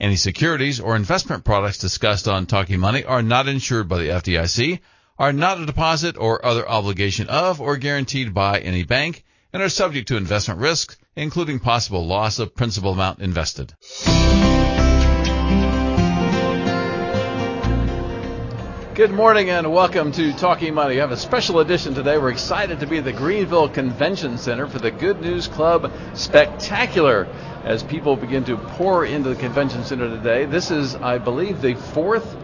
Any securities or investment products discussed on Talking Money are not insured by the FDIC, are not a deposit or other obligation of or guaranteed by any bank, and are subject to investment risks, including possible loss of principal amount invested. Good morning and welcome to Talking Money. We have a special edition today. We're excited to be at the Greenville Convention Center for the Good News Club Spectacular as people begin to pour into the convention center today. This is, I believe, the fourth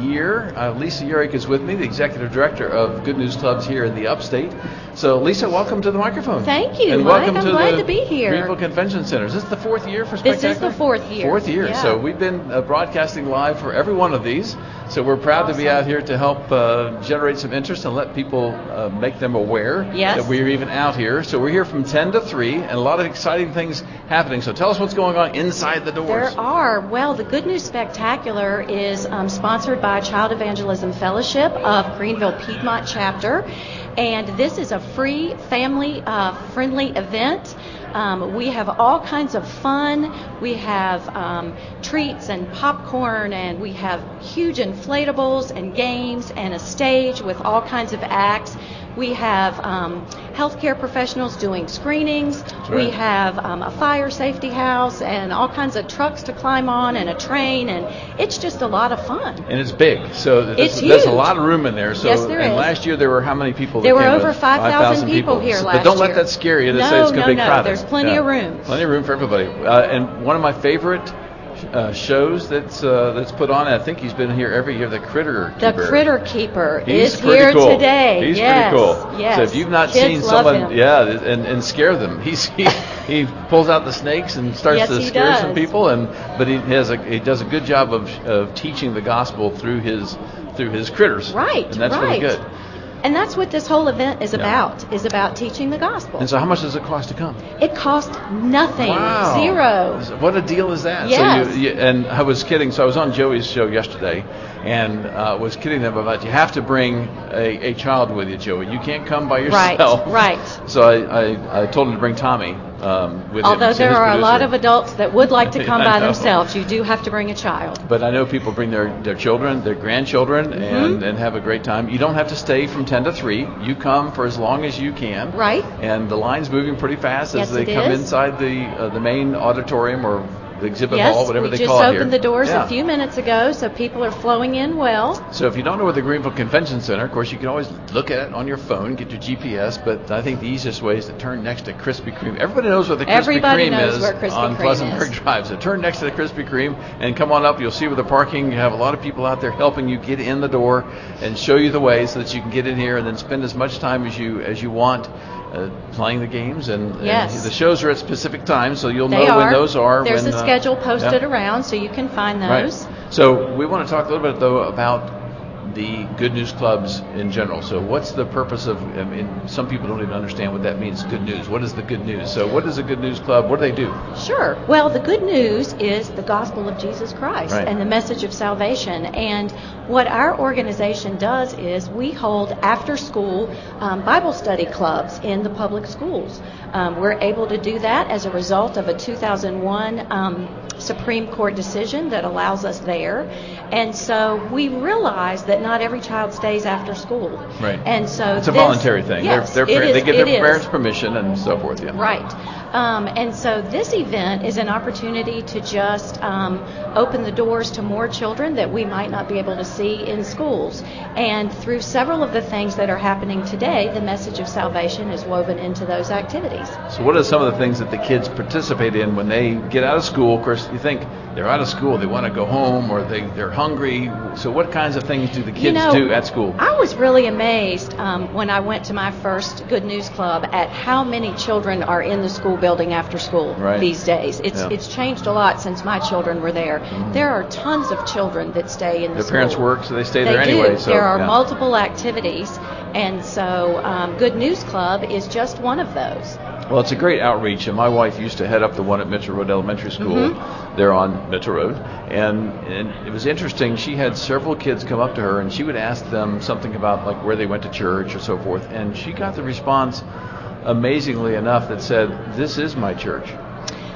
year. Uh, Lisa Yurick is with me, the executive director of Good News Clubs here in the Upstate. So, Lisa, welcome to the microphone. Thank you, and Mike. welcome I'm to glad the to be here. Greenville Convention Center. Is this the fourth year for Spectacular? This is the fourth year. Fourth year. Yeah. So we've been uh, broadcasting live for every one of these. So we're proud to be out here to help uh, generate some interest and let people uh, make them aware Yes. that we're even out here. So we're here from 10 to 3 and a lot of exciting things happening. So tell us what's going on inside the doors. There are. Well, the Good News Spectacular is um, sponsored by Child Evangelism Fellowship of Greenville Piedmont Chapter, and this is a free, family uh, friendly event. Um, we have all kinds of fun. We have um, treats and popcorn, and we have huge inflatables and games and a stage with all kinds of acts. We have um, healthcare professionals doing screenings. right. We have um, a fire safety house and all kinds of trucks to climb on and a train, and it's just a lot of fun. And it's big, so there's, It's there's a lot of room in there. So, Yes, there and is. last year there were how many people? There were came? over With 5,000 people here So- last year. But don't let that scare you to No, say it's going to no, be no. crowded. There's plenty of room. Plenty of room for everybody. Uh, and one of my favorite uh, shows that's uh, that's put on. I think he's been here every year. The Critter Keeper. The Critter Keeper He's is here cool. today. He's yes, pretty cool. Yes. So if you've not Kids seen someone, him. yeah, and, and scare them, he's he, he pulls out the snakes and starts Yes, to scare some people, and but he has a he does a good job of of teaching the gospel through his through his critters. Right, and that's right. really good. And that's what this whole event is Yeah. about, is about teaching the gospel. And so, how much does it cost to come? it costs nothing. Wow. Zero. What a deal is that? Yes. So you, you, and I was kidding. So I was on Joey's show yesterday, and uh, was kidding them about you have to bring a, a child with you, Joey. You can't come by yourself. right. right. So I, I, I told him to bring Tommy um, with him. Although so there are a lot of adults that would like to come by know. themselves, you do have to bring a child. But I know people bring their, their children, their grandchildren, Mm-hmm. and, and have a great time. You don't have to stay from 10 to 3. You come for as long as you can. Right. And the line's moving pretty fast as Yes, they come is. inside the uh, the main auditorium or the exhibit yes, hall, whatever we they just call it opened the doors Yeah. a few minutes ago, so people are flowing in well. So if you don't know where the Greenville Convention Center, of course, you can always look at it on your phone, get your GPS. But I think the easiest way is to turn next to Krispy Kreme. Everybody knows where the Krispy Kreme is Krispy on Kreme Pleasantburg is. Drive. So turn next to the Krispy Kreme and come on up. You'll see where the parking. You have a lot of people out there helping you get in the door and show you the way so that you can get in here and then spend as much time as you as you want. Uh, playing the games and, and the shows are at specific times, so you'll They know are. when those are. There's when, a uh, schedule posted yeah. around, so you can find Right. those. So we want to talk a little bit though about the good news clubs in general. So what's the purpose of? I mean, some people don't even understand what that means. Good news. What is the good news? So what is a good news club? What do they do? Sure. Well, the good news is the gospel of Jesus Christ Right. and the message of salvation. And what our organization does is we hold after school um, Bible study clubs in the public schools. Um, we're able to do that as a result of a 2001 um, Supreme Court decision that allows us there. And so we realize that not every child stays after school. Right. And so It's a this- voluntary thing. Yes, they're, they're, it they is- get it their parents' permission and so forth. Yeah. Right. Um, and so this event is an opportunity to just um, open the doors to more children that we might not be able to see in schools. And through several of the things that are happening today, the message of salvation is woven into those activities. So what are some of the things that the kids participate in when they get out of school? Of course, you think they're out of school, they want to go home, or they they're hungry. So what kinds of things do the kids you know, do at school? I was really amazed um, when I went to my first Good News Club at how many children are in the school building after school Right. these days. It's Yeah. it's changed a lot since my children were there. There are tons of children that stay in the Their school. parents work, so they stay They there do. anyway. So there are yeah. multiple activities, and so um, Good News Club is just one of those. Well, it's a great outreach, and my wife used to head up the one at Mitchell Road Elementary School Mm-hmm. there on Mitchell Road, and, and it was interesting. She had several kids come up to her, and she would ask them something about like where they went to church or so forth, and she got the response, amazingly enough, that said, "This is my church.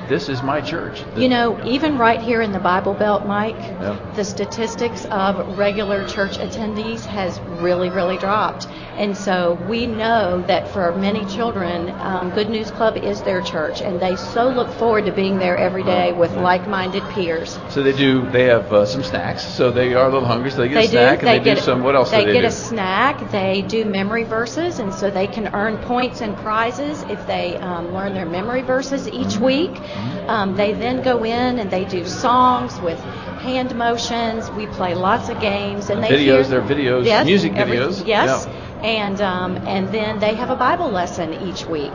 This is my church." You know, even right here in the Bible Belt, Mike, Yeah. the statistics of regular church attendees has really, really dropped. And so we know that for many children, um, Good News Club is their church, and they so look forward to being there every day with like-minded peers. So they do. They have uh, some snacks, so they are a little hungry, so they get They a snack, do. and they, do some. What else They do they get do? a snack. They do memory verses, and so they can earn points and prizes if they um, learn their memory verses each Mm-hmm. week. Um, they then go in and they do songs with hand motions. We play lots of games, and The they videos, hear, they're videos, yes, music every- videos. Yes. Yeah. And um, and then they have a Bible lesson each week,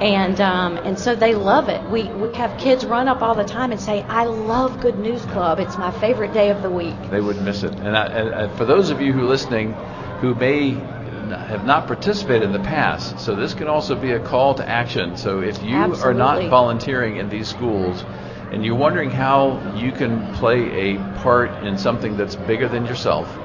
and um, and so they love it. We we have kids run up all the time and say, "I love Good News Club. It's my favorite day of the week." they would miss it. And, I, and, and for those of you who are listening who may have not participated in the past, so this can also be a call to action. So if you are not volunteering in these schools and you're wondering how you can play a part in something that's bigger than yourself,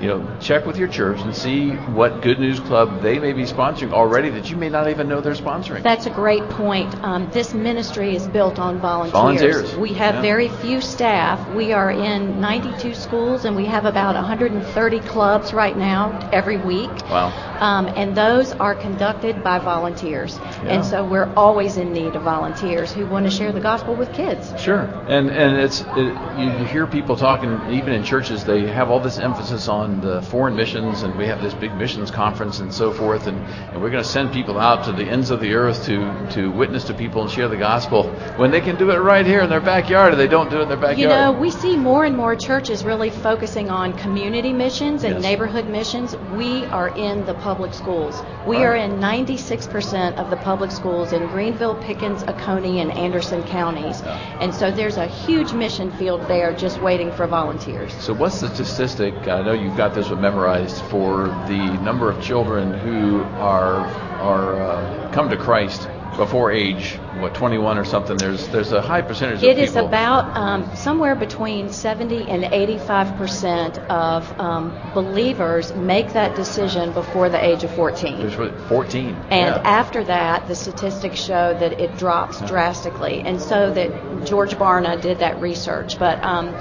you know, check with your church and see what Good News Club they may be sponsoring already that you may not even know they're sponsoring. That's a great point. Um, this ministry is built on volunteers. Volunteers, We have yeah. very few staff. We are in 92 schools and we have about 130 clubs right now every week. Wow. Um, and those are conducted by volunteers. Yeah. And so we're always in need of volunteers who want to share the gospel with kids. Sure, and and it's it, you hear people talking even in churches. They have all this emphasis on the foreign missions, and we have this big missions conference and so forth, and, and we're going to send people out to the ends of the earth to to witness to people and share the gospel when they can do it right here in their backyard, and they don't do it in their backyard. You know, we see more and more churches really focusing on community missions and Yes. neighborhood missions. We are in the public schools. We Right. are in 96% of the public schools in Greenville, Pickens, Oconee, and Anderson counties. Yeah. And so there's a huge mission field there just waiting for volunteers. So what's the statistic? I know you've got this one memorized for the number of children who are are uh, come to Christ before age what 21 or something. There's there's a high percentage of It is about um, somewhere between 70 and 85 percent of um, believers make that decision before the age of 14. 14. And yeah. after that, the statistics show that it drops drastically. And so that George Barna did that research. But um,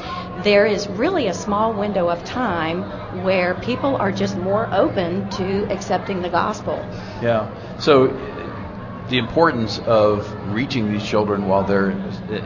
there is really a small window of time where people are just more open to accepting the gospel. Yeah. So the importance of reaching these children while they're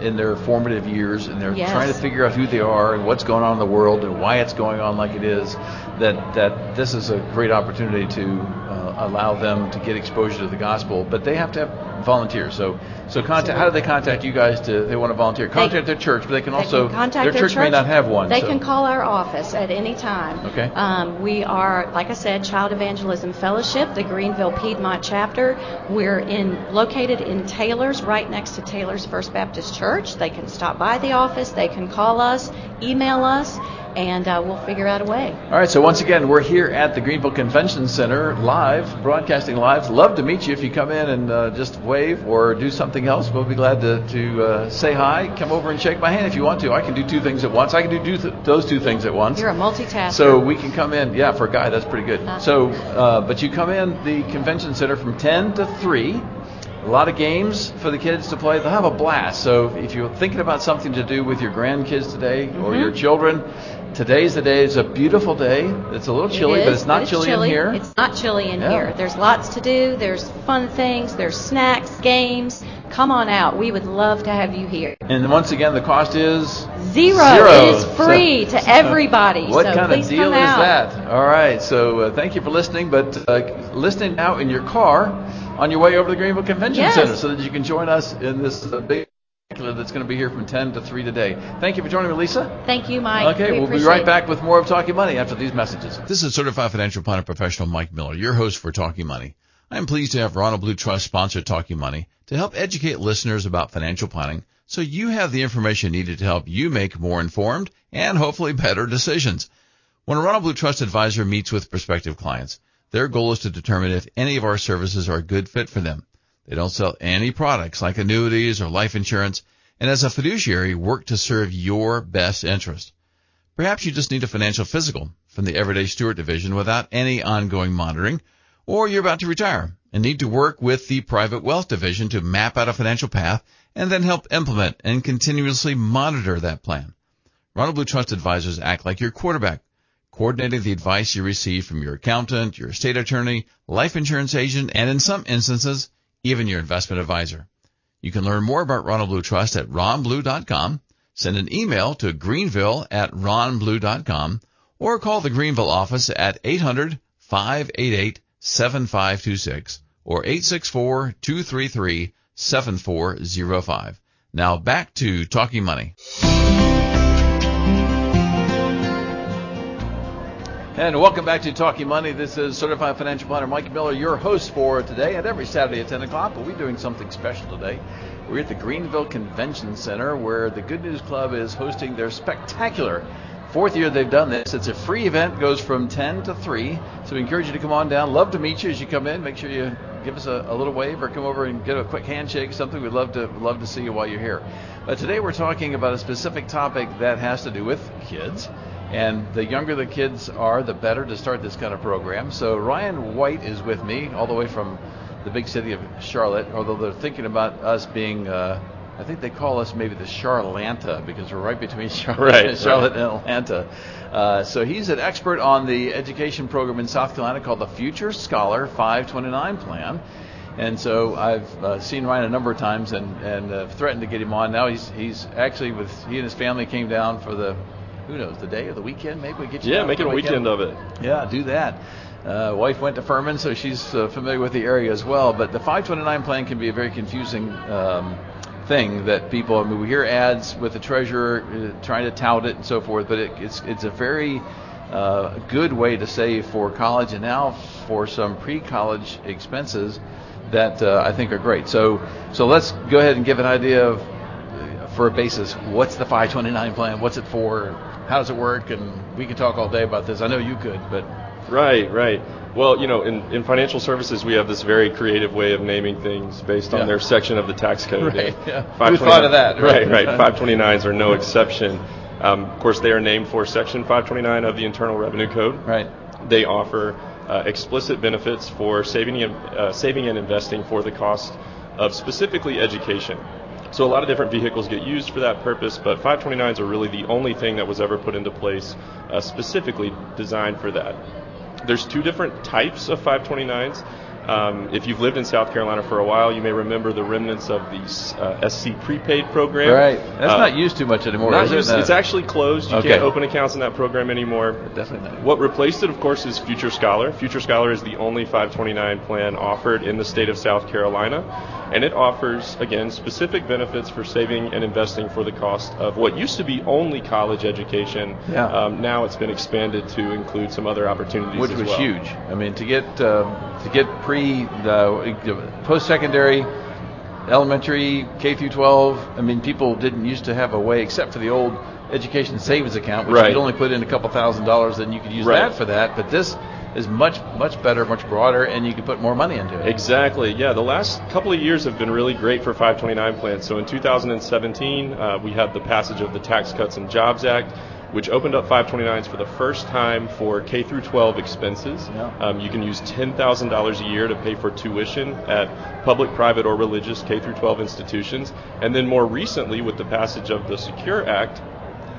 in their formative years and they're Yes. trying to figure out who they are and what's going on in the world and why it's going on like it is, that that this is a great opportunity to uh, allow them to get exposure to the gospel. But they have to have volunteers. So so contact. How do they contact you guys to they want to volunteer? Contact their church, but they can They also can contact their their church, may not have one. They so. can call our office at any time. Okay. Um, we are, like I said, Child Evangelism Fellowship, the Greenville Piedmont chapter. We're in located in Taylors, right next to Taylors First Baptist Church. They can stop by the office. They can call us, email us, and uh, we'll figure out a way. All right, so once again, we're here at the Greenville Convention Center, live, broadcasting live. Love to meet you if you come in and uh, just wave or do something else. We'll be glad to, to uh, say hi. Come over and shake my hand if you want to. I can do two things at once. I can do, do th- those two things at once. You're a multitasker. So we can come in. Yeah, for a guy, that's pretty good. Uh-huh. So, uh, but you come in the convention center from 10 to 3. A lot of games for the kids to play. They'll have a blast. So if you're thinking about something to do with your grandkids today or Mhm. your children, today's the day. It's a beautiful day. It's a little chilly, is, but it's not it's chilly, in here. It's not chilly in Yeah. here. There's lots to do. There's fun things. There's snacks, games. Come on out. We would love to have you here. and once again, the cost is Zero. Zero. It is free So- to everybody. What so kind of deal is that? All right. So uh, thank you for listening, but uh, listening now in your car on your way over to the Greenville Convention Yes. Center so that you can join us in this uh, big that's going to be here from 10 to 3 today. Thank you for joining me, Lisa. Thank you, Mike. okay, We we'll be right back with more of Talking Money after these messages. This is certified financial planner professional Mike Miller, your host for Talking Money. I'm pleased to have Ronald Blue Trust sponsor Talking Money to help educate listeners about financial planning so you have the information needed to help you make more informed and hopefully better decisions. When a Ronald Blue Trust advisor meets with prospective clients, their goal is to determine if any of our services are a good fit for them. They don't sell any products like annuities or life insurance, and as a fiduciary work to serve your best interest. Perhaps you just need a financial physical from the Everyday Steward division without any ongoing monitoring, or you're about to retire and need to work with the Private Wealth division to map out a financial path and then help implement and continuously monitor that plan. Ronald Blue Trust advisors act like your quarterback coordinating the advice you receive from your accountant, your estate attorney, life insurance agent, and in some instances, even your investment advisor. You can learn more about Ronald Blue Trust at ronblue.com, send an email to greenville at ronblue.com, or call the Greenville office at 800-588-7526 or 864-233-7405. Now back to Talking Money. And welcome back to Talking Money. This is Certified Financial Planner Mike Miller, your host for today and every Saturday at 10 o'clock. But we're doing something special today. We're at the Greenville Convention Center where the Good News Club is hosting their spectacular fourth year they've done this. It's a free event, goes from 10 to 3. So we encourage you to come on down. Love to meet you as you come in. Make sure you give us a, a little wave or come over and get a quick handshake, something. We'd love to love to see you while you're here. But today we're talking about a specific topic that has to do with kids and the younger the kids are, the better to start this kind of program. So Ryan White is with me, all the way from the big city of Charlotte. Although they're thinking about us being, uh, I think they call us maybe the Charlanta because we're right between Charlotte, right, Charlotte right. and Atlanta. Uh, so he's an expert on the education program in South Carolina called the Future Scholar 529 Plan. And so I've uh, seen Ryan a number of times and, and uh, threatened to get him on. Now he's he's actually with he and his family came down for the who knows, the day or the weekend. Maybe we get you. Yeah, make it a weekend. weekend of it. Yeah, do that. Uh, wife went to Furman, so she's uh, familiar with the area as well. But the 529 plan can be a very confusing um, thing that people. I mean, we hear ads with the treasurer uh, trying to tout it and so forth, but it, it's it's a very uh, good way to save for college and now for some pre-college expenses that uh, I think are great. So so let's go ahead and give an idea of for a basis. What's the 529 plan? What's it for? How does it work? And we could talk all day about this. I know you could, but right, right. Well, you know, in, in financial services, we have this very creative way of naming things based on Yeah. their section of the tax code. Right, yeah. Who thought of that, right? Right, right. 529s are no exception. Um, of course, they are named for Section 529 of the Internal Revenue Code. right, They offer uh, explicit benefits for saving and, uh, saving and investing for the cost of specifically education. So a lot of different vehicles get used for that purpose, but 529s are really the only thing that was ever put into place uh, specifically designed for that. There's two different types of 529s. Um, if you've lived in South Carolina for a while, you may remember the remnants of the uh, SC prepaid program. right. That's Uh, not used too much anymore. not is it? No. It's actually closed. You Okay. can't open accounts in that program anymore. definitely not. What replaced it, of course, is Future Scholar. Future Scholar is the only 529 plan offered in the state of South Carolina, and it offers, again, specific benefits for saving and investing for the cost of what used to be only college education. Yeah. Um, now it's been expanded to include some other opportunities which as was well. huge. I mean, to get um, to get pre the post secondary, elementary, K through 12. I mean, people didn't used to have a way except for the old education savings account, which Right. you could only put in a couple thousand dollars, and you could use Right. that for that. But this is much much better, much broader, and you can put more money into it. Exactly. Yeah, the last couple of years have been really great for 529 plans. So in 2017, uh, we had the passage of the Tax Cuts and Jobs Act, which opened up 529s for the first time for K through 12 expenses. Yeah. Um, you can use $10,000 a year to pay for tuition at public, private, or religious K through 12 institutions. And then more recently, with the passage of the Secure Act,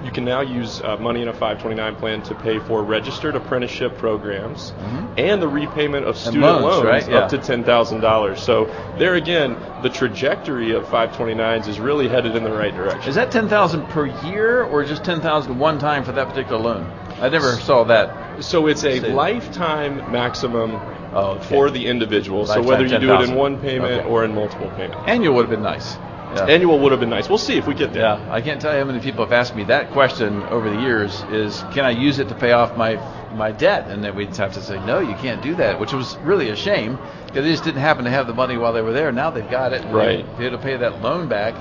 you can now use uh, money in a 529 plan to pay for registered apprenticeship programs and the repayment of student loans, loans, right? Yeah. up to $10,000. So there again, the trajectory of 529s is really headed in the right direction. Is that ten thousand per year, or just ten thousand one time for that particular loan? I never saw that. So it's a lifetime maximum Oh, okay. for the individual. so whether you do it in one payment Okay. or in multiple payments. Annual would have been nice. Yeah. Annual would have been nice. We'll see if we get there. Yeah, I can't tell you how many people have asked me that question over the years. Is can I use it to pay off my my debt? And then we'd have to say no, you can't do that, which was really a shame because they just didn't happen to have the money while they were there. Now they've got it. and Right. They be able to pay that loan back.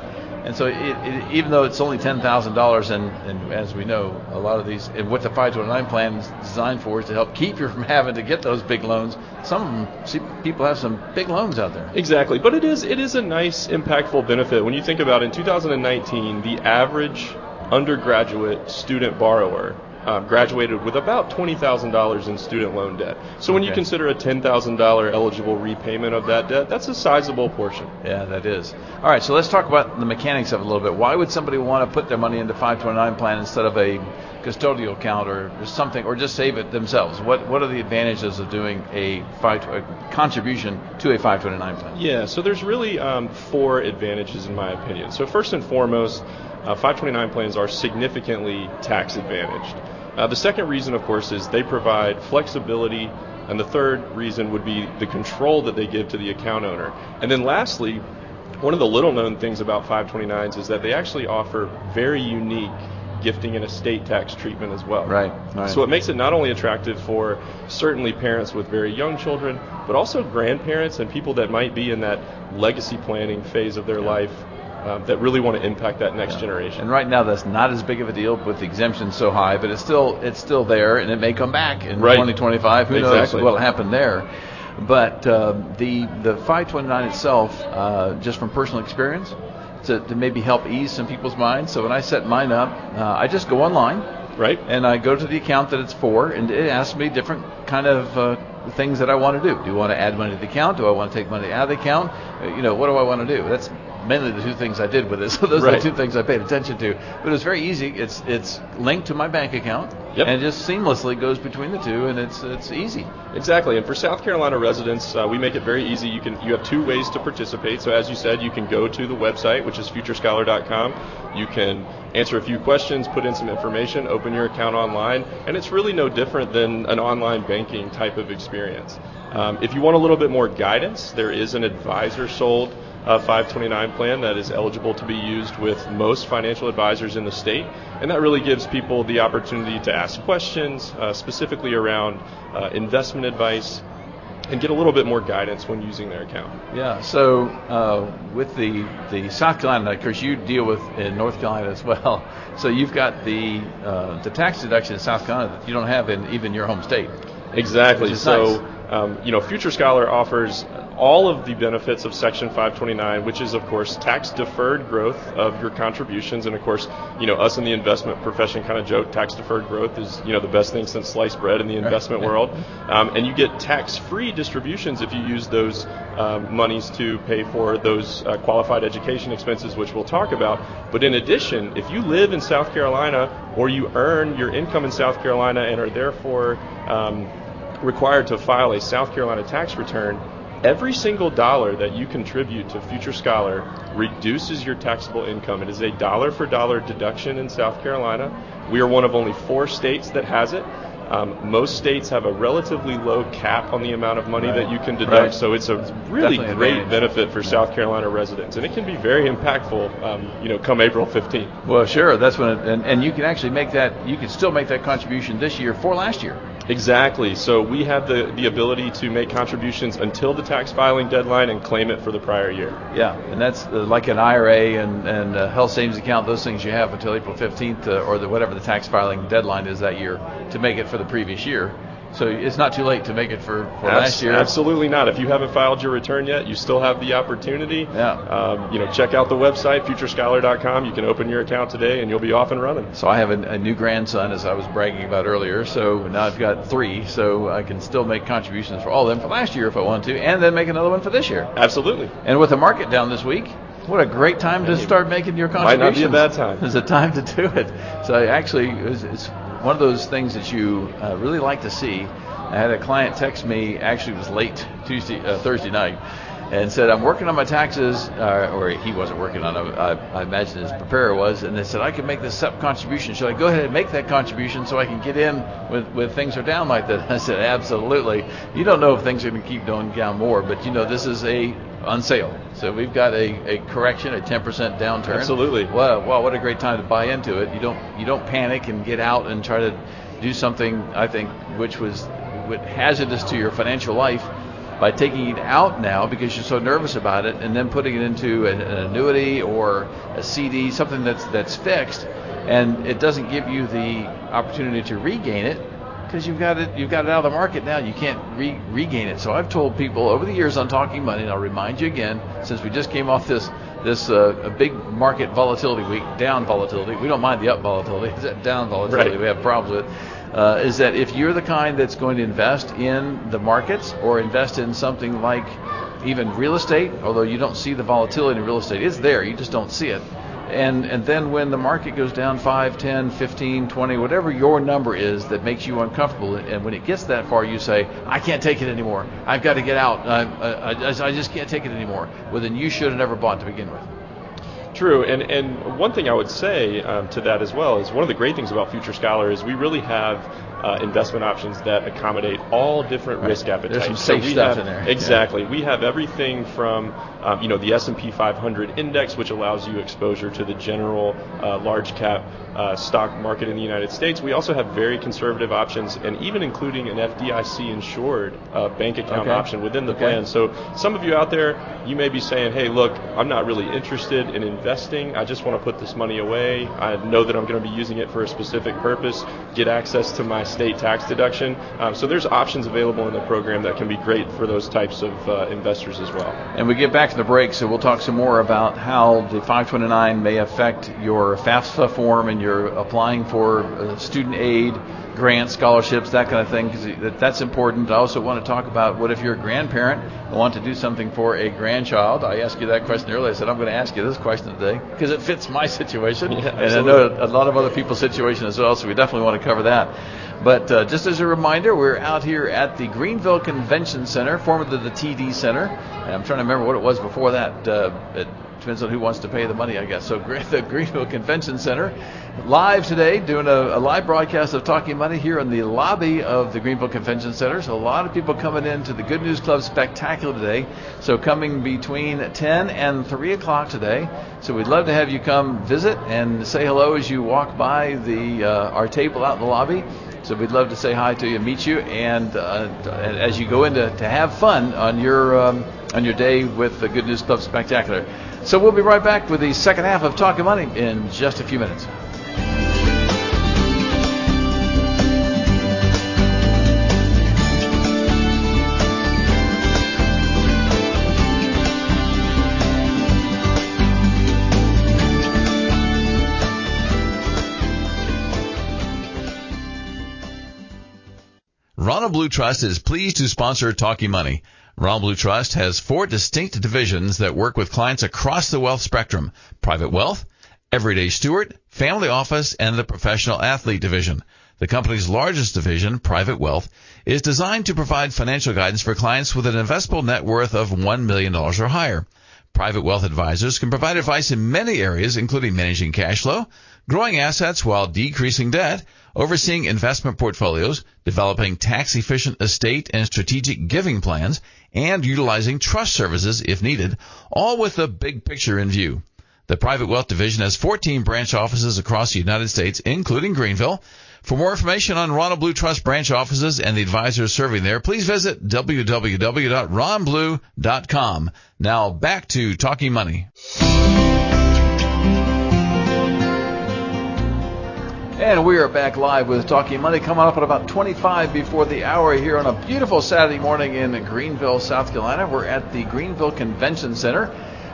And so, it, it, even though it's only ten thousand dollars, and as we know, a lot of these, and what the 529 plan is designed for is to help keep you from having to get those big loans. Some them, see, people have some big loans out there. Exactly, but it is it is a nice, impactful benefit when you think about in 2019 the average undergraduate student borrower um, graduated with about twenty thousand dollars in student loan debt. So when you consider a ten thousand dollar eligible repayment of that debt, that's a sizable portion. Yeah, that is. All right, so let's talk about the mechanics of it a little bit. Why would somebody want to put their money into 529 plan instead of a custodial account or something, or just save it themselves? What What are the advantages of doing a, five, a contribution to a 529 plan? Yeah, so there's really um, four advantages in my opinion. So first and foremost, uh, 529 plans are significantly tax advantaged. Uh, the second reason, of course, is they provide flexibility, and the third reason would be the control that they give to the account owner. And then lastly, one of the little known things about 529s is that they actually offer very unique gifting and estate tax treatment as well. Right, right. So it makes it not only attractive for certainly parents with very young children, but also grandparents and people that might be in that legacy planning phase of their life um, that really want to impact that next generation. And right now, that's not as big of a deal with the exemption so high, but it's still it's still there, and it may come back in Right. 2025. Who knows Exactly. what'll happen there? But uh, the the 529 itself, uh, just from personal experience, to, to maybe help ease some people's minds. So when I set mine up, uh, I just go online right? and I go to the account that it's for, and it asks me different kind of uh, things that I want to do. Do I want to add money to the account? Do I want to take money out of the account? Uh, you know, what do I want to do? That's mainly the two things I did with it. So those are the two things I paid attention to. But it was very easy. It's it's linked to my bank account, Yep. and it just seamlessly goes between the two, and it's it's easy. Exactly, and for South Carolina residents, uh, we make it very easy. You can you have two ways to participate. So as you said, you can go to the website, which is futurescholar.com. You can answer a few questions, put in some information, open your account online, and it's really no different than an online banking type of experience. Um, if you want a little bit more guidance, there is an advisor sold uh, 529 plan that is eligible to be used with most financial advisors in the state, and that really gives people the opportunity to ask questions uh, specifically around uh, investment advice and get a little bit more guidance when using their account. Yeah. So uh, with the the South Carolina, of course, you deal with in North Carolina as well. So you've got the uh, the tax deduction in South Carolina that you don't have in even your home state. Exactly. So, nice. um, you know, Future Scholar offers all of the benefits of Section 529, which is, of course, tax deferred growth of your contributions. And, of course, you know, us in the investment profession kind of joke tax deferred growth is, you know, the best thing since sliced bread in the investment world. Um, and you get tax free distributions if you use those um, monies to pay for those uh, qualified education expenses, which we'll talk about. But in addition, if you live in South Carolina or you earn your income in South Carolina and are therefore um, required to file a South Carolina tax return, every single dollar that you contribute to Future Scholar reduces your taxable income. It is a dollar for dollar deduction in South Carolina. We are one of only four states that has it. Um, most states have a relatively low cap on the amount of money Right. that you can deduct, Right. so it's a really Definitely great advantage. benefit for South Carolina residents, and it can be very impactful. Um, you know, come April 15th. Well, sure. That's when, it, and, and you can actually make that. You can still make that contribution this year for last year. Exactly. So we have the, the ability to make contributions until the tax filing deadline and claim it for the prior year. Yeah, and that's uh, like an IRA and and uh, health savings account. Those things you have until April 15th, uh, or the, whatever the tax filing deadline is that year, to make it for the previous year. So it's not too late to make it for, for last year. Absolutely not. If you haven't filed your return yet, you still have the opportunity. Yeah. Um, you know, check out the website, futurescholar.com. You can open your account today and you'll be off and running. So I have a, a new grandson, as I was bragging about earlier. So now I've got three, so I can still make contributions for all of them for last year if I want to, and then make another one for this year. Absolutely. And with the market down this week, what a great time to start making your Might not contributions. be a bad time. It's a time to do it. So actually, it's, it's one of those things that you uh, really like to see. I had a client text me. Actually, it was late Tuesday, uh, Thursday night, and said, I'm working on my taxes, uh, or he wasn't working on them, I, I imagine his preparer was, and they said, I can make this SEP contribution. Should I go ahead and make that contribution so I can get in when, when things are down like that? I said, absolutely. You don't know if things are going to keep going down more, but you know, this is a on sale. So we've got a, a correction, a 10% downturn. Absolutely. Well, well, what a great time to buy into it. You don't you don't panic and get out and try to do something. I think which was hazardous to your financial life by taking it out now because you're so nervous about it, and then putting it into an, an annuity or a CD, something that's that's fixed, and it doesn't give you the opportunity to regain it because you've got it you've got it out of the market now. You can't re- regain it. So I've told people over the years on Talking Money, and I'll remind you again, since we just came off this this uh, a big market volatility week, down volatility. We don't mind the up volatility, it's that down volatility right. we have problems with uh, is that if you're the kind that's going to invest in the markets or invest in something like even real estate, although you don't see the volatility in real estate, it's there, you just don't see it. And, and then when the market goes down 5, 10, 15, 20, whatever your number is that makes you uncomfortable, and when it gets that far, you say, I can't take it anymore. I've got to get out. I, I, I just can't take it anymore. Well, then you should have never bought to begin with. True, and and one thing I would say um, to that as well is one of the great things about Future Scholar is we really have uh, investment options that accommodate all different right. risk appetites. There's some safe so stuff have, in there. Exactly. Yeah. We have everything from um, you know the S&P 500 index, which allows you exposure to the general uh, large cap uh, stock market in the United States. We also have very conservative options, and even including an FDIC insured uh, bank account okay. option within the okay. plan. So some of you out there, you may be saying, "Hey, look, I'm not really interested in investing. I just want to put this money away. I know that I'm going to be using it for a specific purpose, get access to my state tax deduction." Um, so there's options available in the program that can be great for those types of uh, investors as well. And we get back to the break, so we'll talk some more about how the 529 may affect your FAFSA form and you're applying for uh, student aid, grants, scholarships, that kind of thing, because that's important. I also want to talk about what if you're a grandparent and want to do something for a grandchild. I asked you that question earlier. I said I'm going to ask you this question today because it fits my situation, yeah, and I know a lot of other people's situation as well. So we definitely want to cover that. But uh, just as a reminder, we're out here at the Greenville Convention Center, formerly the TD Center. And I'm trying to remember what it was before that. Uh, it depends on who wants to pay the money, I guess. So the Greenville Convention Center, live today, doing a, a, live broadcast of Talking Money here in the lobby of the Greenville Convention Center. So a lot of people coming in to the Good News Club Spectacular today. So coming between 10 and 3 o'clock today. So we'd love to have you come visit and say hello as you walk by the uh, our table out in the lobby. So we'd love to say hi to you, meet you, and, uh, as you go in to, to have fun on your um, on your day with the Good News Club Spectacular. So we'll be right back with the second half of Talking Money in just a few minutes. Blue Trust is pleased to sponsor Talking Money. Ronald Blue Trust has four distinct divisions that work with clients across the wealth spectrum. Private wealth, everyday steward, family office, and the professional athlete division. The company's largest division, Private Wealth, is designed to provide financial guidance for clients with an investable net worth of $1 million or higher. Private wealth advisors can provide advice in many areas, including managing cash flow, growing assets while decreasing debt, overseeing investment portfolios, developing tax efficient estate and strategic giving plans, and utilizing trust services if needed, all with the big picture in view. The Private Wealth Division has 14 branch offices across the United States, including Greenville. For more information on Ronald Blue Trust branch offices and the advisors serving there, please visit www.ronblue.com. Now back to Talking Money. And we are back live with Talking Money coming up at about 25 before the hour here on a beautiful Saturday morning in Greenville, South Carolina. We're at the Greenville Convention Center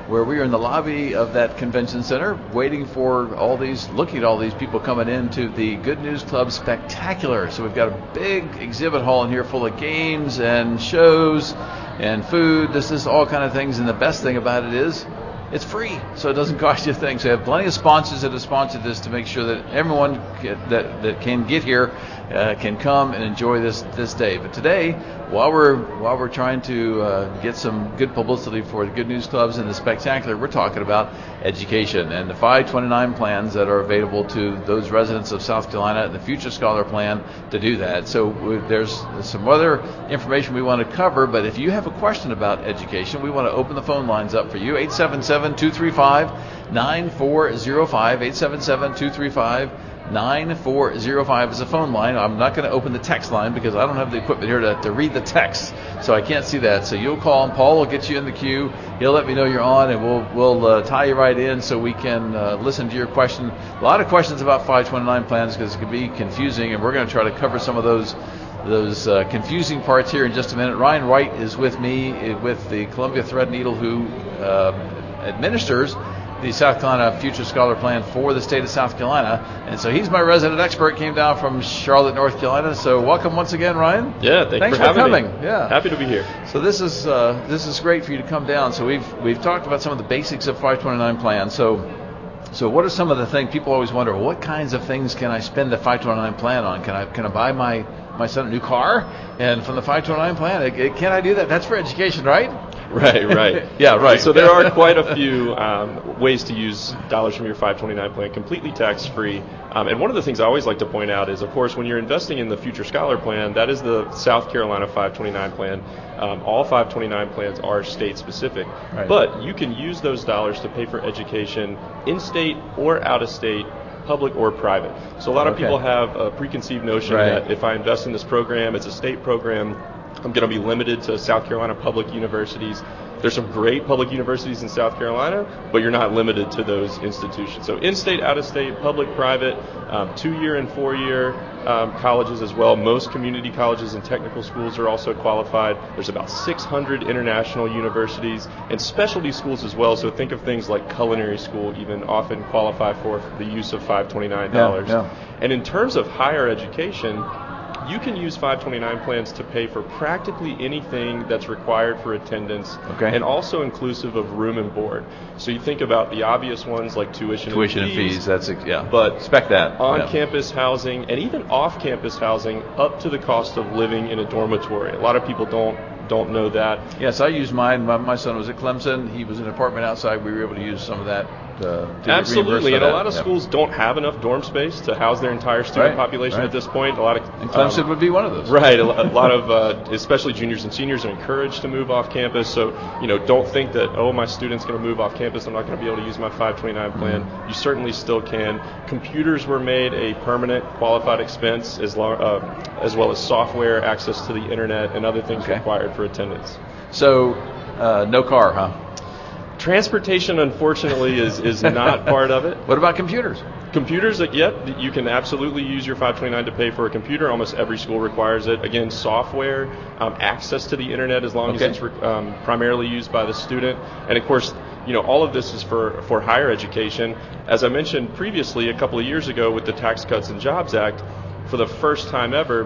where we are in the lobby of that convention center waiting for all these, looking at all these people coming in to the Good News Club Spectacular. So we've got a big exhibit hall in here full of games and shows and food. This is all kind of things. And the best thing about it is it's free, so it doesn't cost you a thing. So we have plenty of sponsors that have sponsored this to make sure that everyone that that can get here uh, can come and enjoy this this day. But today, while we're while we're trying to uh, get some good publicity for the Good News Clubs and the Spectacular, we're talking about education and the 529 plans that are available to those residents of South Carolina and the Future Scholar Plan to do that. So there's some other information we want to cover, but if you have a question about education, we want to open the phone lines up for you. 877 235 9405. 877 235 9405 is a phone line. I'm not going to open the text line because I don't have the equipment here to, to read the text, so I can't see that. So you'll call and Paul will get you in the queue. He'll let me know you're on, and we'll we'll uh, tie you right in so we can uh, listen to your question. A lot of questions about 529 plans because it can be confusing, and we're going to try to cover some of those those uh, confusing parts here in just a minute. Ryan White is with me uh, with the Columbia Threadneedle, who uh, administers the South Carolina Future Scholar Plan for the state of South Carolina. And so he's my resident expert, came down from Charlotte, North Carolina. So welcome once again, Ryan. Yeah, thank thanks for, for coming. Me. Yeah, happy to be here. So this is uh, this is great for you to come down. So we've we've talked about some of the basics of 529 plan. So so what are some of the things people always wonder? What kinds of things can I spend the 529 plan on? Can I can I buy my my son a new car? And from the 529 plan, can I do that? That's for education, right? Right, right. yeah, right. So there are quite a few um, ways to use dollars from your 529 plan completely tax free. Um, and one of the things I always like to point out is, of course, when you're investing in the Future Scholar Plan, that is the South Carolina 529 plan. Um, all 529 plans are state specific. Right. But you can use those dollars to pay for education in state or out of state public or private. So a lot of Okay. people have a preconceived notion Right. that if I invest in this program, it's a state program, I'm going to be limited to South Carolina public universities. There's some great public universities in South Carolina, but you're not limited to those institutions. So in-state, out-of-state, public, private, um, two-year and four-year um, colleges as well. Most community colleges and technical schools are also qualified. There's about 600 international universities and specialty schools as well. So think of things like culinary school even often qualify for the use of $529. Yeah, yeah. And in terms of higher education, you can use 529 plans to pay for practically anything that's required for attendance Okay. and also inclusive of room and board. So you think about the obvious ones like tuition, Tuition and and fees. That's yeah. But expect that on Yeah. campus housing and even off campus housing up to the cost of living in a dormitory. A lot of people don't don't know that. Yes, I used mine. My, my son was at Clemson. He was in an apartment outside. We were able to use some of that. Uh, Absolutely, and a lot of Yep. schools don't have enough dorm space to house their entire student Right, population right. at this point. A lot of And Clemson um, would be one of those. Right. A a lot of, uh, especially juniors and seniors, are encouraged to move off campus. So, you know, don't think that, oh, my student's going to move off campus. I'm not going to be able to use my 529 plan. Mm-hmm. You certainly still can. Computers were made a permanent qualified expense, as, lo- uh, as well as software, access to the internet, and other things Okay. required for attendance. So, uh, no car, huh? Transportation, unfortunately, is, is not part of it. What about computers? Computers, yep, you can absolutely use your 529 to pay for a computer. Almost every school requires it. Again, software, um, access to the internet as long Okay. as it's re- um, primarily used by the student. And of course, you know, all of this is for, for higher education. As I mentioned previously, a couple of years ago with the Tax Cuts and Jobs Act, for the first time ever,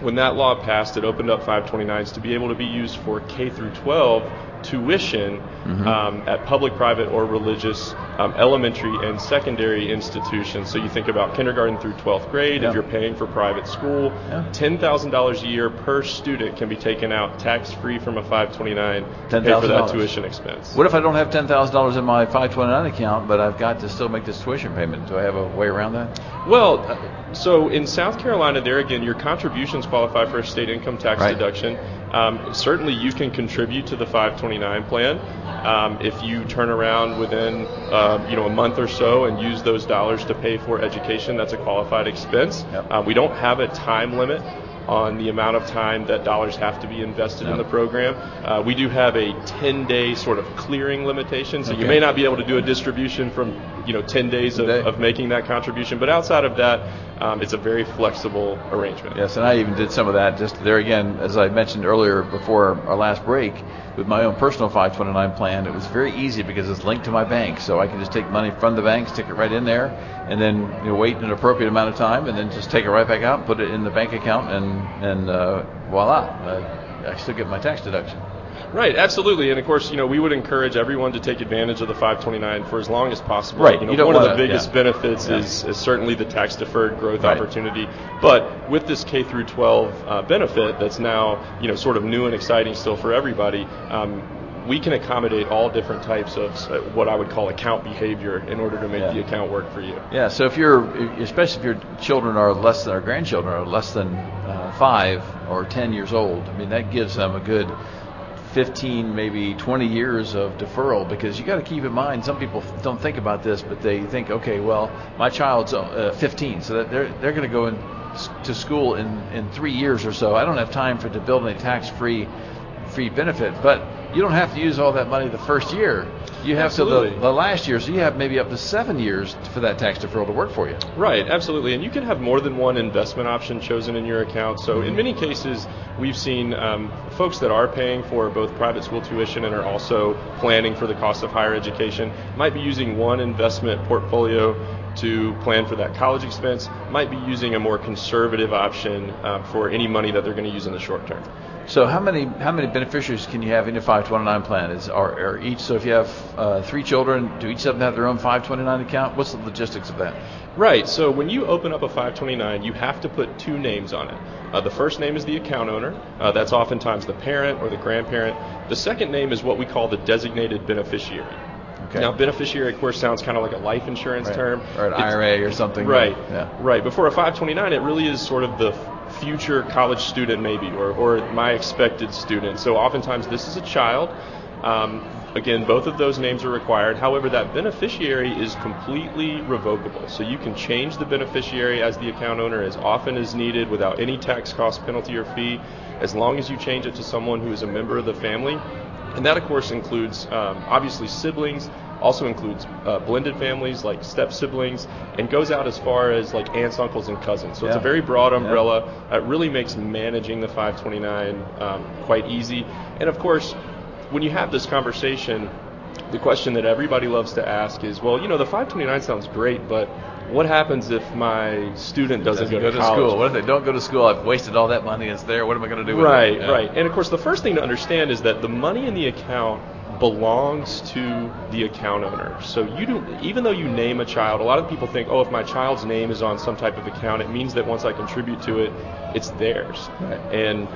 when that law passed, it opened up 529s to be able to be used for K through 12 tuition um, at public, private, or religious um, elementary and secondary institutions. So you think about kindergarten through 12th grade. Yeah. If you're paying for private school, Yeah. $10,000 a year per student can be taken out tax free from a 529 to pay for that tuition expense. What if I don't have ten thousand dollars in my 529 account, but I've got to still make this tuition payment? Do I have a way around that? Well, uh, so in South Carolina, there again, your contributions qualify for a state income tax Right. deduction. Um, certainly, you can contribute to the 529 plan um, if you turn around within uh, you know a month or so and use those dollars to pay for education. That's a qualified expense. Yep. Uh, we don't have a time limit on the amount of time that dollars have to be invested in the program. Uh, we do have a 10-day sort of clearing limitation, so you may not be able to do a distribution from you know 10 days of, Day. of making that contribution. But outside of that, um, it's a very flexible arrangement. Yes, and I even did some of that. Just there again, as I mentioned earlier before our last break, with my own personal 529 plan, it was very easy because it's linked to my bank, so I can just take money from the bank, stick it right in there, and then you know, wait an appropriate amount of time, and then just take it right back out, put it in the bank account, and and uh, voila, uh, I still get my tax deduction. Right, absolutely, and of course, you know, we would encourage everyone to take advantage of the 529 for as long as possible. Right, You know, you one of wanna- the biggest yeah. benefits Yeah. is, is certainly the tax deferred growth Right. opportunity. But with this K through 12 uh, benefit, that's now you know sort of new and exciting still for everybody. Um, we can accommodate all different types of uh, what I would call account behavior in order to make Yeah. the account work for you. Yeah, so if you're, especially if your children are less than, our grandchildren are less than uh, five or 10 years old, I mean, that gives them a good 15, maybe 20 years of deferral because you got to keep in mind, some people don't think about this, but they think, okay, well, my child's uh, 15, so they're, they're going to go in, to school in, in three years or so. I don't have time for to build any tax-free free benefit, but you don't have to use all that money the first year. You have to the, the last year, so you have maybe up to seven years for that tax deferral to work for you. Right, absolutely. And you can have more than one investment option chosen in your account. So, in many cases, we've seen um, folks that are paying for both private school tuition and are also planning for the cost of higher education might be using one investment portfolio to plan for that college expense, might be using a more conservative option uh, for any money that they're going to use in the short term. So how many how many beneficiaries can you have in your 529 plan? Is are, are each so if you have uh, three children, do each of them have their own 529 account? What's the logistics of that? Right. So when you open up a 529, you have to put two names on it. Uh, the first name is the account owner. Uh, that's oftentimes the parent or the grandparent. The second name is what we call the designated beneficiary. Okay. Now, beneficiary, of course, sounds kind of like a life insurance Right. term. or an It's- IRA or something. Right. Yeah. Right. But for a 529, it really is sort of the future college student, maybe, or, or my expected student. So oftentimes this is a child. Um, again, both of those names are required. However, that beneficiary is completely revocable. So you can change the beneficiary as the account owner as often as needed without any tax cost, penalty, or fee, as long as you change it to someone who is a member of the family. And that, of course, includes um, obviously siblings, also includes uh, blended families like step siblings, and goes out as far as like aunts, uncles, and cousins. So it's a very broad umbrella. It really makes managing the 529 um, quite easy. And of course, when you have this conversation, the question that everybody loves to ask is, well, you know, the 529 sounds great, but what happens if my student doesn't, Doesn't go, to college? school. What if they don't go to school? I've wasted all that money. It's there. What am I going to do with Right, it? Yeah. right. And of course, the first thing to understand is that the money in the account belongs to the account owner. So you do, even though you name a child, a lot of people think, oh, if my child's name is on some type of account, it means that once I contribute to it, it's theirs. Right. And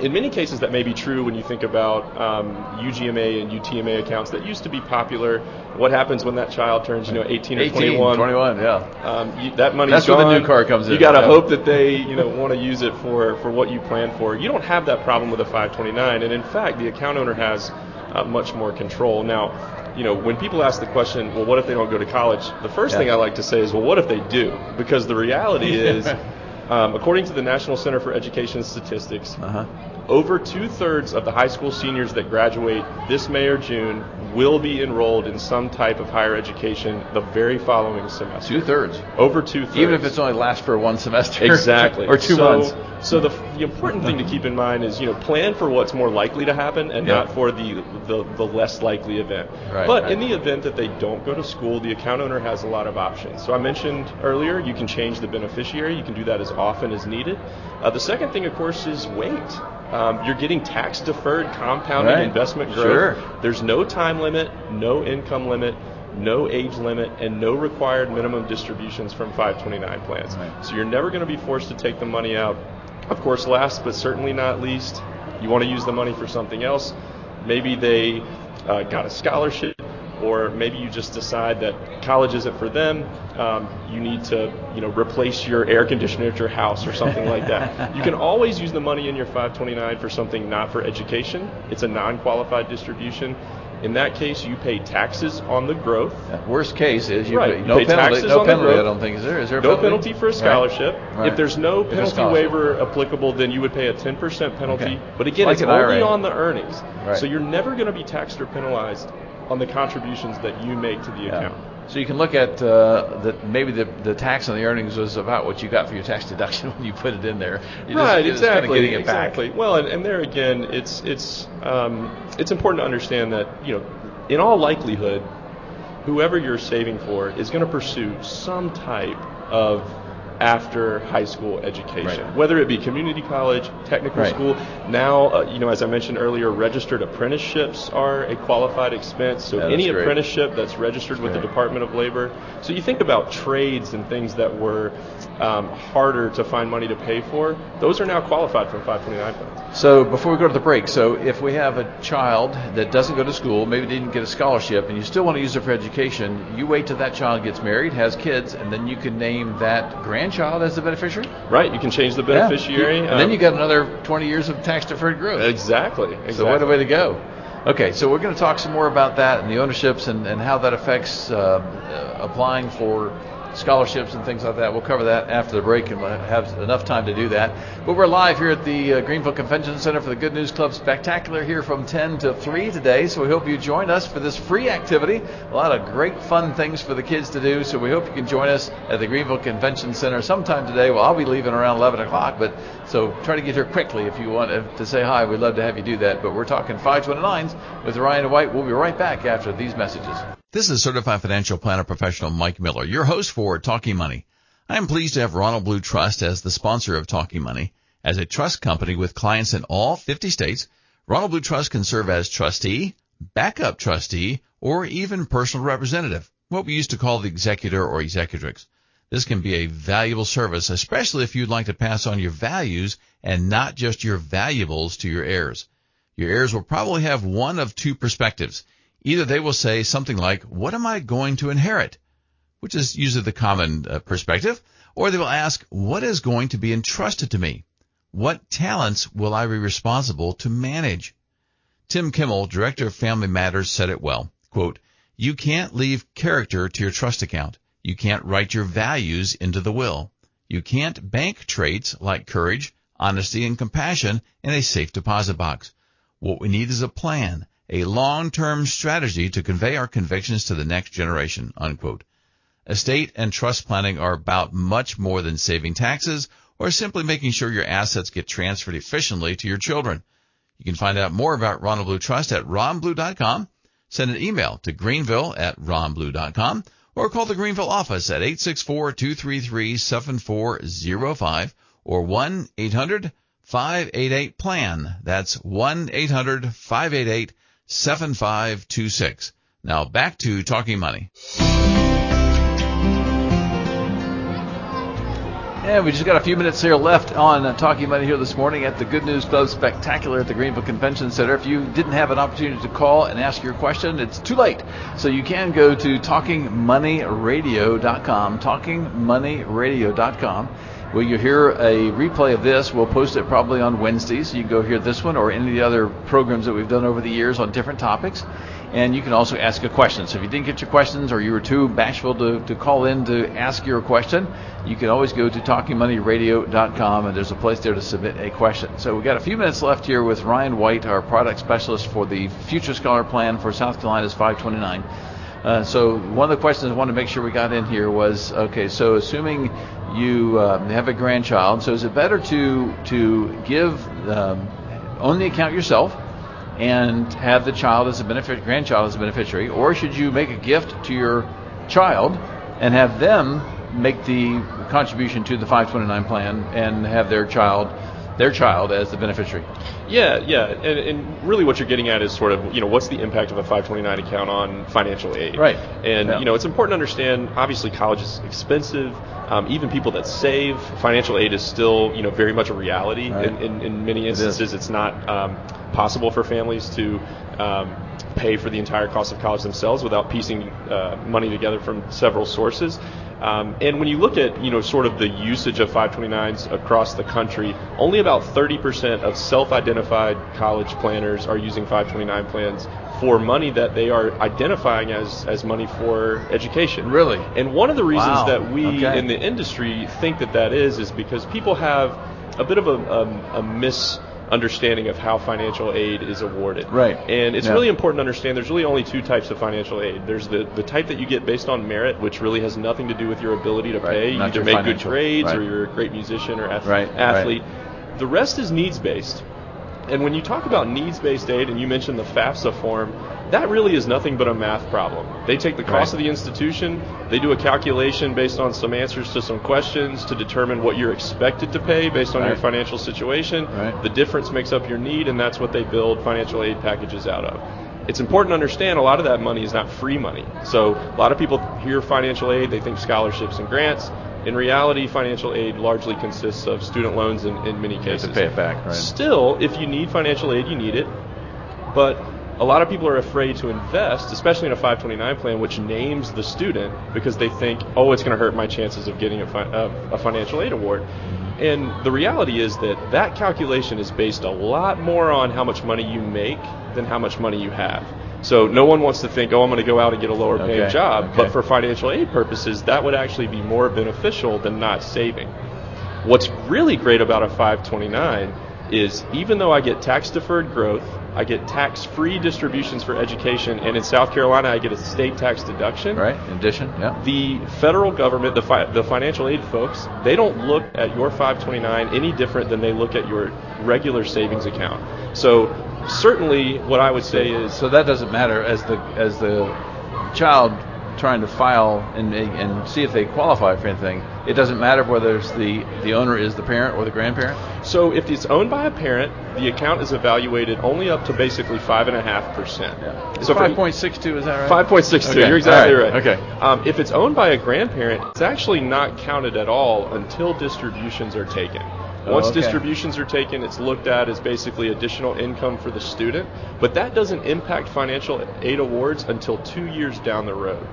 in many cases, that may be true when you think about um, UGMA and UTMA accounts that used to be popular. What happens when that child turns, you know, 18 or 18, 21? 21, yeah. Um, you, that money's That's where the new car comes in. You got to Yeah. hope that they, you know, want to use it for for what you plan for. You don't have that problem with a 529, and in fact, the account owner has uh, much more control. Now, you know, when people ask the question, well, what if they don't go to college? The first Yeah. thing I like to say is, well, what if they do? Because the reality is, um, according to the National Center for Education Statistics, Uh-huh. over two thirds of the high school seniors that graduate this May or June will be enrolled in some type of higher education the very following semester. Two thirds. Over two thirds. Even if it's only lasts for one semester. Exactly. or two so, months. So the, the important thing to keep in mind is, you know, plan for what's more likely to happen and Yeah. not for the, the, the less likely event. Right, but right. in the event that they don't go to school, the account owner has a lot of options. So I mentioned earlier, you can change the beneficiary. You can do that as often as needed. Uh, the second thing, of course, is wait. Um, you're getting tax deferred compounding Right. investment growth. Sure. There's no time limit, no income limit, no age limit, and no required minimum distributions from 529 plans. Right. So you're never going to be forced to take the money out. Of course, last but certainly not least, you want to use the money for something else. Maybe they uh, got a scholarship, or maybe you just decide that college isn't for them. Um, you need to, you know, replace your air conditioner at your house or something like that. You can always use the money in your 529 for something not for education. It's a non-qualified distribution. In that case, you pay taxes on the growth. Yeah, Worst case is you Right, pay, you no pay penalty. taxes No on the penalty. I don't think is there. Is there a No penalty? penalty for a scholarship. Right. If there's no penalty waiver applicable, then you would pay a 10% penalty. Okay. But again, Like it's only IRA. on the earnings. Right. So you're never going to be taxed or penalized on the contributions that you make to the Yeah. account. So you can look at uh, that maybe the, the tax on the earnings was about what you got for your tax deduction when you put it in there. You're right, just kinda exactly, back. exactly. Well, and, and there again, it's it's um, it's important to understand that you know, in all likelihood, whoever you're saving for is going to pursue some type of after high school education, Right. whether it be community college, technical Right. school. Now, uh, you know, as I mentioned earlier, registered apprenticeships are a qualified expense. So Yeah, any great. apprenticeship that's registered with the Department of Labor. So you think about trades and things that were um, harder to find money to pay for. Those are now qualified from 529 plans. So before we go to the break, so if we have a child that doesn't go to school, maybe didn't get a scholarship, and you still want to use it for education, you wait till that child gets married, has kids, and then you can name that grandchild as the beneficiary. Right? You can change the Yeah. beneficiary. and then um, you got another 20 years of tax deferred growth. exactly. exactly. So what a way to go. Okay, so we're going to talk some more about that and the ownerships and, and how that affects uh, uh, applying for scholarships and things like that. We'll cover that after the break and we'll have enough time to do that. But we're live here at the uh, Greenville Convention Center for the Good News Club Spectacular here from 10 to 3 today. So we hope you join us for this free activity. A lot of great fun things for the kids to do. So we hope you can join us at the Greenville Convention Center sometime today. Well, I'll be leaving around 11 o'clock, but so try to get here quickly if you want to say hi. We'd love to have you do that. But we're talking 529s with Ryan White. We'll be right back after these messages. This is certified financial planner professional Mike Miller, your host for Talking Money. I am pleased to have Ronald Blue Trust as the sponsor of Talking Money. As a trust company with clients in all 50 states, Ronald Blue Trust can serve as trustee, backup trustee, or even personal representative, what we used to call the executor or executrix. This can be a valuable service, especially if you'd like to pass on your values and not just your valuables to your heirs. Your heirs will probably have one of two perspectives. Either they will say something like, what am I going to inherit? Which is usually the common uh, perspective. Or they will ask, what is going to be entrusted to me? What talents will I be responsible to manage? Tim Kimmel, Director of Family Matters, said it well. Quote, you can't leave character to your trust account. You can't write your values into the will. You can't bank traits like courage, honesty, and compassion in a safe deposit box. What we need is a plan, a long-term strategy to convey our convictions to the next generation, unquote. Estate and trust planning are about much more than saving taxes or simply making sure your assets get transferred efficiently to your children. You can find out more about Ronald Blue Trust at ronblue.com. Send an email to greenville at ronblue.com or call the Greenville office at 864-233-7405 or 1-800-588-PLAN. That's 1-800-588-7526. Now back to Talking Money. And we just got a few minutes here left on uh, Talking Money here this morning at the Good News Club Spectacular at the Greenville Convention Center. If you didn't have an opportunity to call and ask your question, it's too late. So you can go to talkingmoneyradio.com, talkingmoneyradio.com. Where you hear a replay of this, we'll post it probably on Wednesdays. You can go hear this one or any of the other programs that we've done over the years on different topics. And you can also ask a question. So if you didn't get your questions or you were too bashful to, to call in to ask your question, you can always go to talkingmoneyradio.com and there's a place there to submit a question. So we've got a few minutes left here with Ryan White, our product specialist for the Future Scholar Plan for South Carolina's 529. Uh, so one of the questions I wanted to make sure we got in here was okay. So assuming you um, have a grandchild, so is it better to to give um, own the account yourself and have the child as a benefit grandchild as a beneficiary, or should you make a gift to your child and have them make the contribution to the 529 plan and have their child their child as the beneficiary? Yeah, yeah, and, and really what you're getting at is sort of, you know, what's the impact of a 529 account on financial aid? Right. And, Yeah. you know, it's important to understand, obviously college is expensive. Um, even people that save, financial aid is still, you know, very much a reality. Right. In, in, in many instances, it's not um, possible for families to um, pay for the entire cost of college themselves without piecing uh, money together from several sources. Um, and when you look at, you know, sort of the usage of 529s across the country, only about 30% of self-identified college planners are using 529 plans for money that they are identifying as, as money for education. Really? And one of the reasons Wow. that we Okay. in the industry think that that is, is because people have a bit of a, um, a misunderstanding of how financial aid is awarded. Right. And it's Yeah. really important to understand there's really only two types of financial aid. There's the, the type that you get based on merit, which really has nothing to do with your ability to Right. pay. You either make good grades or you're a great musician or ath- Right, right. athlete. The rest is needs based. And when you talk about needs-based aid, and you mentioned the FAFSA form, that really is nothing but a math problem. They take the cost Right. of the institution, they do a calculation based on some answers to some questions to determine what you're expected to pay based on your financial situation. Right. The difference makes up your need, and that's what they build financial aid packages out of. It's important to understand a lot of that money is not free money. So a lot of people hear financial aid, they think scholarships and grants. In reality, financial aid largely consists of student loans in, in many You have cases. to pay it back, right? Still, if you need financial aid, you need it. But a lot of people are afraid to invest, especially in a 529 plan, which names the student because they think, oh, it's going to hurt my chances of getting a, fi- a financial aid award. And the reality is that that calculation is based a lot more on how much money you make than how much money you have. So no one wants to think, oh, I'm going to go out and get a lower paying Okay, job. okay. But for financial aid purposes, that would actually be more beneficial than not saving. What's really great about a 529 is even though I get tax deferred growth, I get tax free distributions for education, and in South Carolina, I get a state tax deduction. Right. In addition, yeah. The federal government, the, fi- the financial aid folks, they don't look at your 529 any different than they look at your regular savings account. So, certainly, what I would say is So that doesn't matter as the as the child trying to file and and see if they qualify for anything. It doesn't matter whether it's the the owner is the parent or the grandparent. So if it's owned by a parent, the account is evaluated only up to basically five and a half percent. So five point six two. Is that right? Five point six two. Okay, You're exactly all right, right. okay. Um, if it's owned by a grandparent, it's actually not counted at all until distributions are taken. Oh, Once okay. distributions are taken, it's looked at as basically additional income for the student, but that doesn't impact financial aid awards until two years down the road.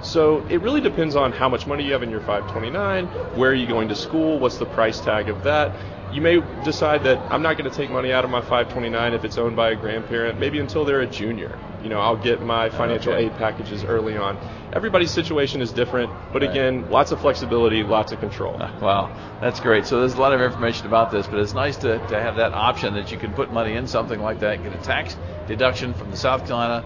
So it really depends on how much money you have in your 529, where are you going to school, what's the price tag of that. You may decide that I'm not going to take money out of my 529 if it's owned by a grandparent, maybe until they're a junior. You know, I'll get my financial Okay. aid packages early on. Everybody's situation is different, but Right. again, lots of flexibility, lots of control. Ah, wow, that's great. So there's a lot of information about this, but it's nice to, to have that option that you can put money in something like that, get a tax deduction from the South Carolina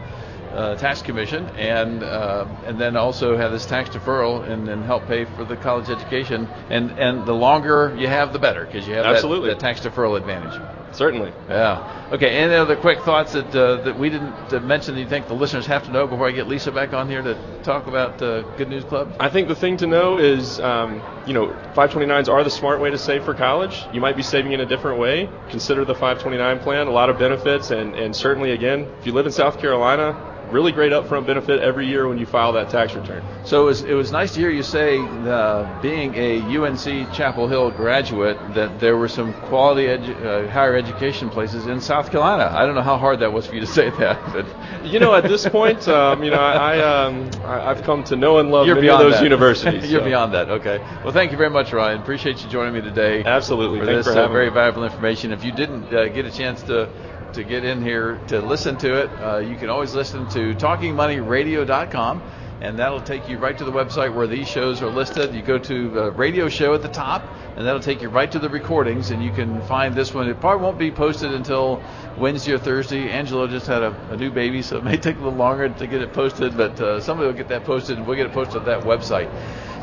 uh, Tax Commission, and uh, and then also have this tax deferral and then help pay for the college education. And and the longer you have, the better, because you have Absolutely. that, tax deferral advantage. Certainly. Yeah. Okay. Any other quick thoughts that uh, that we didn't mention that you think the listeners have to know before I get Lisa back on here to talk about uh, Good News Club? I think the thing to know is, um, you know, 529s are the smart way to save for college. You might be saving in a different way. Consider the 529 plan, a lot of benefits, and, and certainly, again, if you live in South Carolina, really great upfront benefit every year when you file that tax return. So it was, it was nice to hear you say, uh, being a UNC Chapel Hill graduate, that there were some quality edu- uh, higher education places in South Carolina. I don't know how hard that was for you to say that, but You know, at this point, um, you know, I, I, um, I, I've come to know and love you're many of those that. universities. you're so. beyond that. Okay. Well, thank you very much, Ryan. Appreciate you joining me today. Absolutely. For Thanks this for uh, very valuable information. If you didn't uh, get a chance to to get in here to listen to it, uh, you can always listen to TalkingMoneyRadio.com. And that'll take you right to the website where these shows are listed. You go to radio show at the top, and that'll take you right to the recordings, and you can find this one. It probably won't be posted until Wednesday or Thursday. Angelo just had a, a new baby, so it may take a little longer to get it posted, but uh, somebody will get that posted, and we'll get it posted to that website.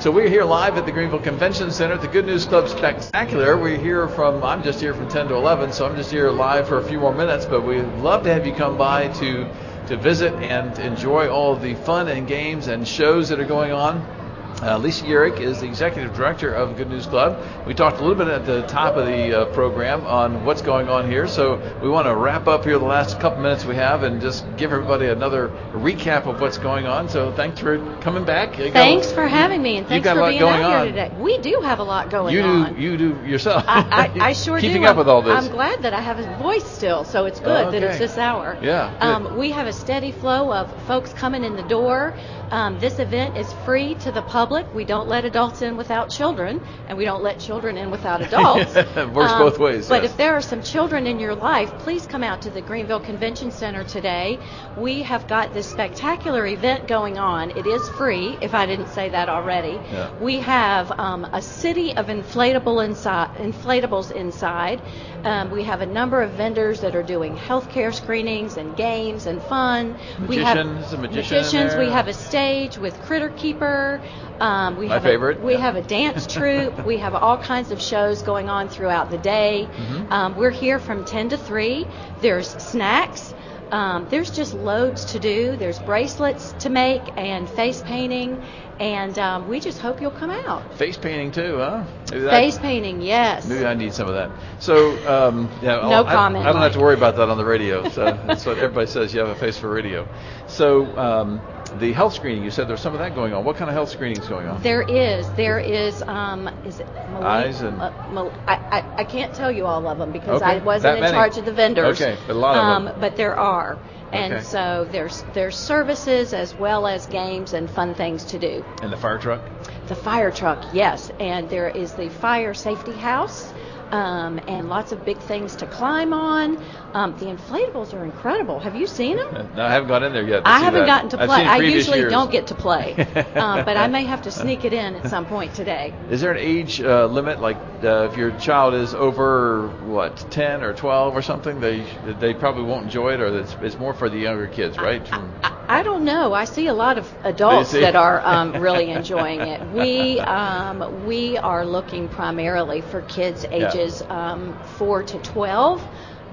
So we're here live at the Greenville Convention Center at the Good News Club Spectacular. We're here from, I'm just here from 10 to 11, so I'm just here live for a few more minutes, but we'd love to have you come by to, to visit and enjoy all the fun and games and shows that are going on. Uh, Lisa Urich is the executive director of Good News Club. We talked a little bit at the top of the uh, program on what's going on here, so we want to wrap up here the last couple minutes we have and just give everybody another recap of what's going on. So thanks for coming back. You got- Thanks for having me, and you thanks got a for lot being going out on. here today. We do have a lot going You on. do you do yourself. I, I, I sure Keeping do. up with all this. I'm glad that I have a voice still, so it's good Oh, that it's this hour. Yeah. Um, we have a steady flow of folks coming in the door. Um, this event is free to the public. We don't let adults in without children, and we don't let children in without adults. Um, Works both ways, But yes. if there are some children in your life, please come out to the Greenville Convention Center today. We have got this spectacular event going on. It is free, if I didn't say that already. Yeah. We have um, a city of inflatable inside, inflatables inside. Um, we have a number of vendors that are doing healthcare screenings and games and fun. we have Magicians, a magician in magicians. We have a stage with Critter Keeper. Um, we My have favorite. A, we have a dance troupe. we have all kinds of shows going on throughout the day. Mm-hmm. Um, we're here from 10 to 3. There's snacks. Um, there's just loads to do. There's bracelets to make and face painting, and um, we just hope you'll come out. Face painting too, huh? Maybe Face painting, yes. Maybe I need some of that. So, um, yeah, No I'll- comment, I, don't have to worry about that on the radio. So that's what everybody says. You have a face for radio. So, um, the health screening. You said there's some of that going on. What kind of health screening is going on? There is. There is. Um, is it Malik- Eyes and- uh, Mal- I, I, I can't tell you all of them because Okay, I wasn't that in many. charge of the vendors. Okay, but a lot of um, them. But there are. And Okay. so there's there's services as well as games and fun things to do. And the fire truck. The fire truck, yes, and there is the fire safety house, um, and lots of big things to climb on. Um, the inflatables are incredible. Have you seen them? Uh, No, I haven't gone in there yet. I haven't that. gotten to play. I usually years. don't get to play, uh, but I may have to sneak it in at some point today. Is there an age uh, limit? Like, uh, if your child is over what, 10 or 12 or something, they they probably won't enjoy it, or it's, it's more for the younger kids, right? From- I, I don't know. I see a lot of adults that are um, really enjoying it. We um, we are looking primarily for kids ages um, four to twelve,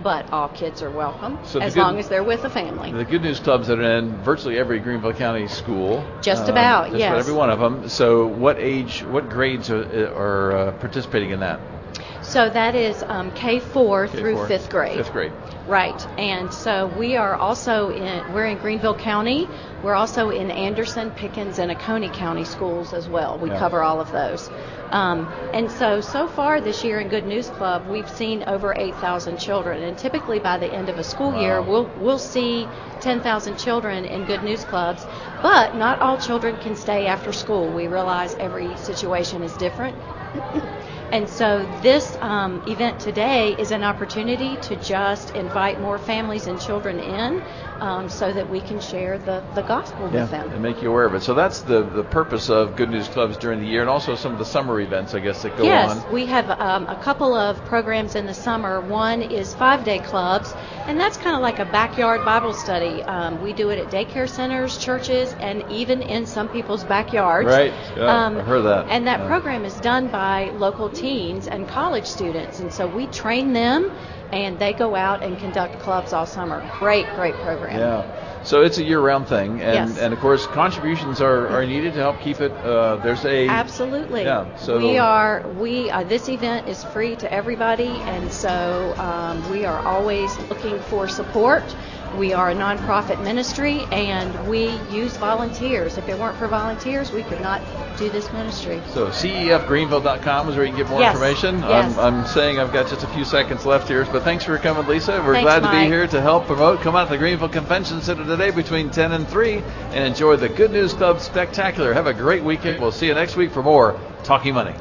but all kids are welcome So as good- long as they're with a family. The good news clubs that are in virtually every Greenville County school. Just um, about, just yes. about every one of them. So, what age, what grades are, are uh, participating in that? So that is um, K4 through K4? fifth grade. Fifth grade. Right, and so we are also in. We're in Greenville County. We're also in Anderson, Pickens, and Oconee County schools as well. We Yeah. cover all of those. Um, and so, so far this year in Good News Club, we've seen over 8,000 children. And typically by the end of a school year, we'll we'll see 10,000 children in Good News Clubs. But not all children can stay after school. We realize every situation is different. And so this um, event today is an opportunity to just invite more families and children in um, so that we can share the, the gospel with them. and make you aware of it. So that's the the purpose of Good News Clubs during the year, and also some of the summer events, I guess, that go yes, on. Yes, we have um, a couple of programs in the summer. One is five day clubs, and that's kind of like a backyard Bible study. Um, we do it at daycare centers, churches, and even in some people's backyards. Right, yeah, I've heard that. And that Yeah. program is done by local teens and college students, and so we train them, and they go out and conduct clubs all summer. Great, great program. Yeah. So it's a year-round thing, and Yes. and of course contributions are, are needed to help keep it. Uh, there's a Absolutely. Yeah, so- we are we uh, this event is free to everybody, and so um, we are always looking for support. We are a nonprofit ministry, and we use volunteers. If it weren't for volunteers, we could not do this ministry. So cefgreenville.com is where you can get more Yes, information. yes. I'm, I'm saying I've got just a few seconds left here, but thanks for coming, Lisa. We're Thanks, glad to be here to help promote. Come out to the Greenville Convention Center today between 10 and 3 and enjoy the Good News Club Spectacular. Have a great weekend. We'll see you next week for more Talking Money.